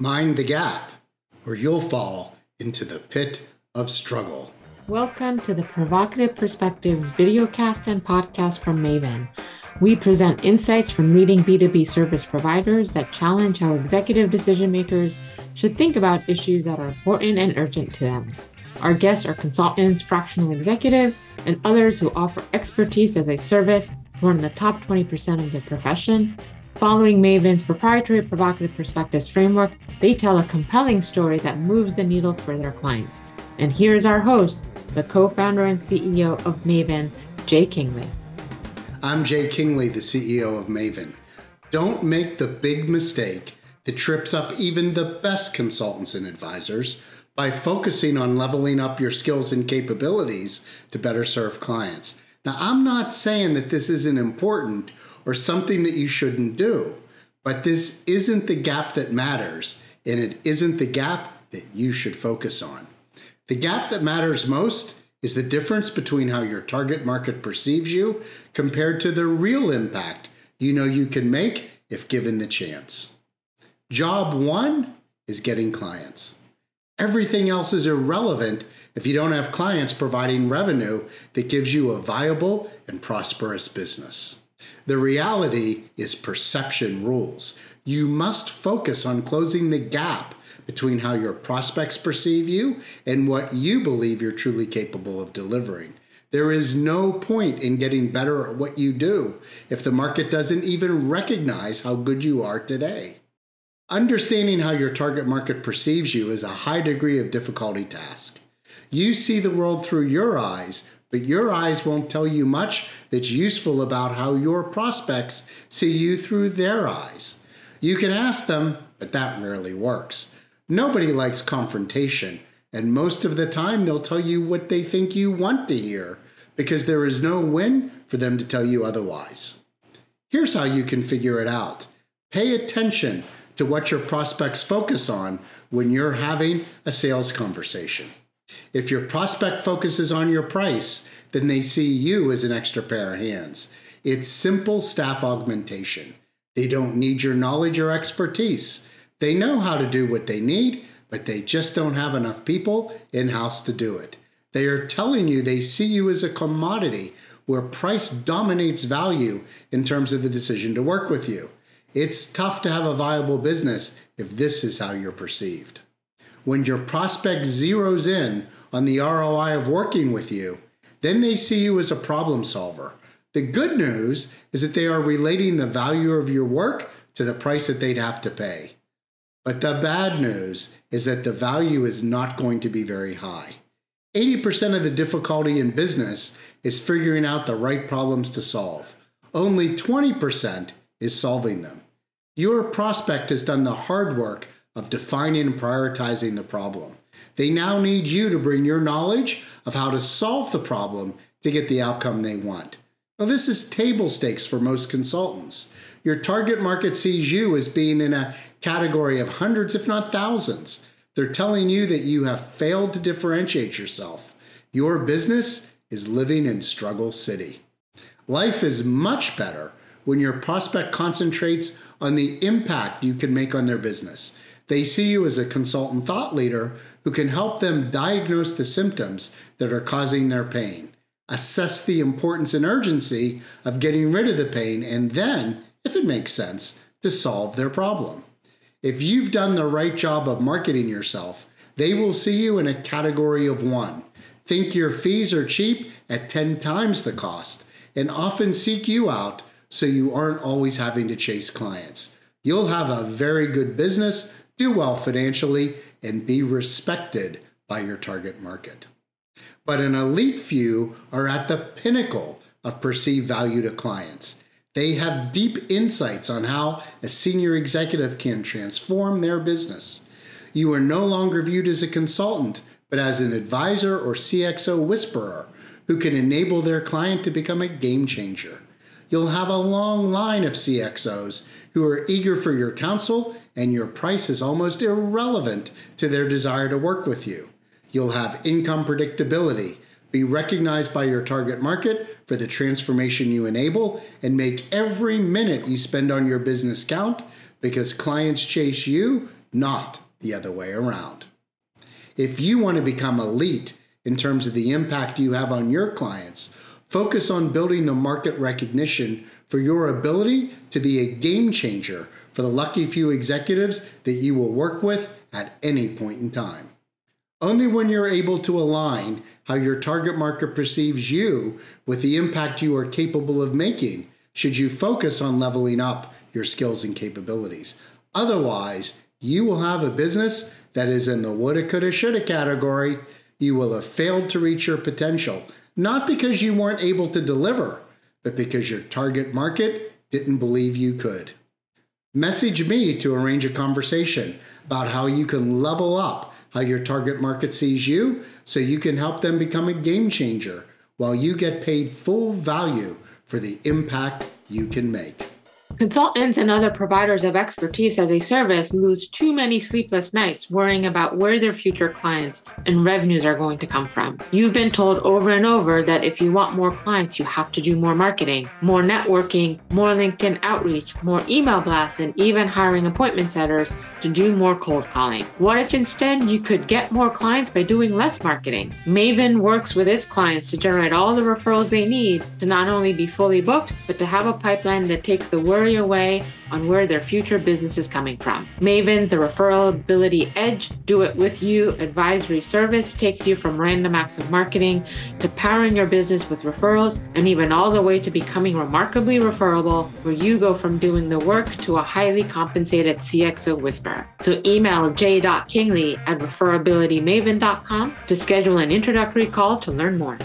Mind the gap, or you'll fall into the pit of struggle. Welcome to the Provocative Perspectives videocast and podcast from Maven. We present insights from leading B2B service providers that challenge how executive decision makers should think about issues that are important and urgent to them. Our guests are consultants, fractional executives, and others who offer expertise as a service who are in the top 20% of their profession Following Maven's proprietary provocative perspectives framework, they tell a compelling story that moves the needle for their clients. And here's our host, the co founder and CEO of Maven, Jay Kingley. I'm Jay Kingley, the CEO of Maven. Don't make the big mistake that trips up even the best consultants and advisors by focusing on leveling up your skills and capabilities to better serve clients. Now, I'm not saying that this isn't important or something that you shouldn't do. But this isn't the gap that matters, and it isn't the gap that you should focus on. The gap that matters most is the difference between how your target market perceives you compared to the real impact you know you can make if given the chance. Job one is getting clients. Everything else is irrelevant if you don't have clients providing revenue that gives you a viable and prosperous business. The reality is perception rules. You must focus on closing the gap between how your prospects perceive you and what you believe you're truly capable of delivering. There is no point in getting better at what you do if the market doesn't even recognize how good you are today. Understanding how your target market perceives you is a high degree of difficulty task. You see the world through your eyes, but your eyes won't tell you much that's useful about how your prospects see you through their eyes. You can ask them, but that rarely works. Nobody likes confrontation, and most of the time they'll tell you what they think you want to hear because there is no win for them to tell you otherwise. Here's how you can figure it out pay attention to what your prospects focus on when you're having a sales conversation. If your prospect focuses on your price, then they see you as an extra pair of hands. It's simple staff augmentation. They don't need your knowledge or expertise. They know how to do what they need, but they just don't have enough people in house to do it. They are telling you they see you as a commodity where price dominates value in terms of the decision to work with you. It's tough to have a viable business if this is how you're perceived when your prospect zeroes in on the ROI of working with you, then they see you as a problem solver. The good news is that they are relating the value of your work to the price that they'd have to pay. But the bad news is that the value is not going to be very high. 80% of the difficulty in business is figuring out the right problems to solve. Only 20% is solving them. Your prospect has done the hard work of defining and prioritizing the problem. They now need you to bring your knowledge of how to solve the problem to get the outcome they want. Now, this is table stakes for most consultants. Your target market sees you as being in a category of hundreds, if not thousands. They're telling you that you have failed to differentiate yourself. Your business is living in struggle city. Life is much better when your prospect concentrates on the impact you can make on their business. They see you as a consultant thought leader who can help them diagnose the symptoms that are causing their pain, assess the importance and urgency of getting rid of the pain, and then, if it makes sense, to solve their problem. If you've done the right job of marketing yourself, they will see you in a category of one. Think your fees are cheap at 10 times the cost, and often seek you out so you aren't always having to chase clients. You'll have a very good business do well financially, and be respected by your target market. But an elite few are at the pinnacle of perceived value to clients. They have deep insights on how a senior executive can transform their business. You are no longer viewed as a consultant, but as an advisor or CXO whisperer who can enable their client to become a game changer. You'll have a long line of CXOs who are eager for your counsel and your price is almost irrelevant to their desire to work with you. You'll have income predictability, be recognized by your target market for the transformation you enable, and make every minute you spend on your business count because clients chase you, not the other way around. If you want to become elite in terms of the impact you have on your clients, focus on building the market recognition for your ability to be a game changer for the lucky few executives that you will work with at any point in time. Only when you're able to align how your target market perceives you with the impact you are capable of making should you focus on leveling up your skills and capabilities. Otherwise, you will have a business that is in the woulda, coulda, shoulda category. You will have failed to reach your potential, not because you weren't able to deliver, but because your target market didn't believe you could. Message me to arrange a conversation about how you can level up how your target market sees you so you can help them become a game changer while you get paid full value for the impact you can make. Consultants and other providers of expertise as a service lose too many sleepless nights worrying about where their future clients and revenues are going to come from. You've been told over and over that if you want more clients, you have to do more marketing, more networking, more LinkedIn outreach, more email blasts, and even hiring appointment setters to do more cold calling. What if instead you could get more clients by doing less marketing? Maven works with its clients to generate all the referrals they need to not only be fully booked, but to have a pipeline that takes the worry away on where their future business is coming from. Maven's the referability edge, do it with you advisory service takes you from random acts of marketing to powering your business with referrals and even all the way to becoming remarkably referable, where you go from doing the work to a highly compensated CXO whisperer. So email jay.kingley at referabilitymaven.com to schedule an introductory call to learn more.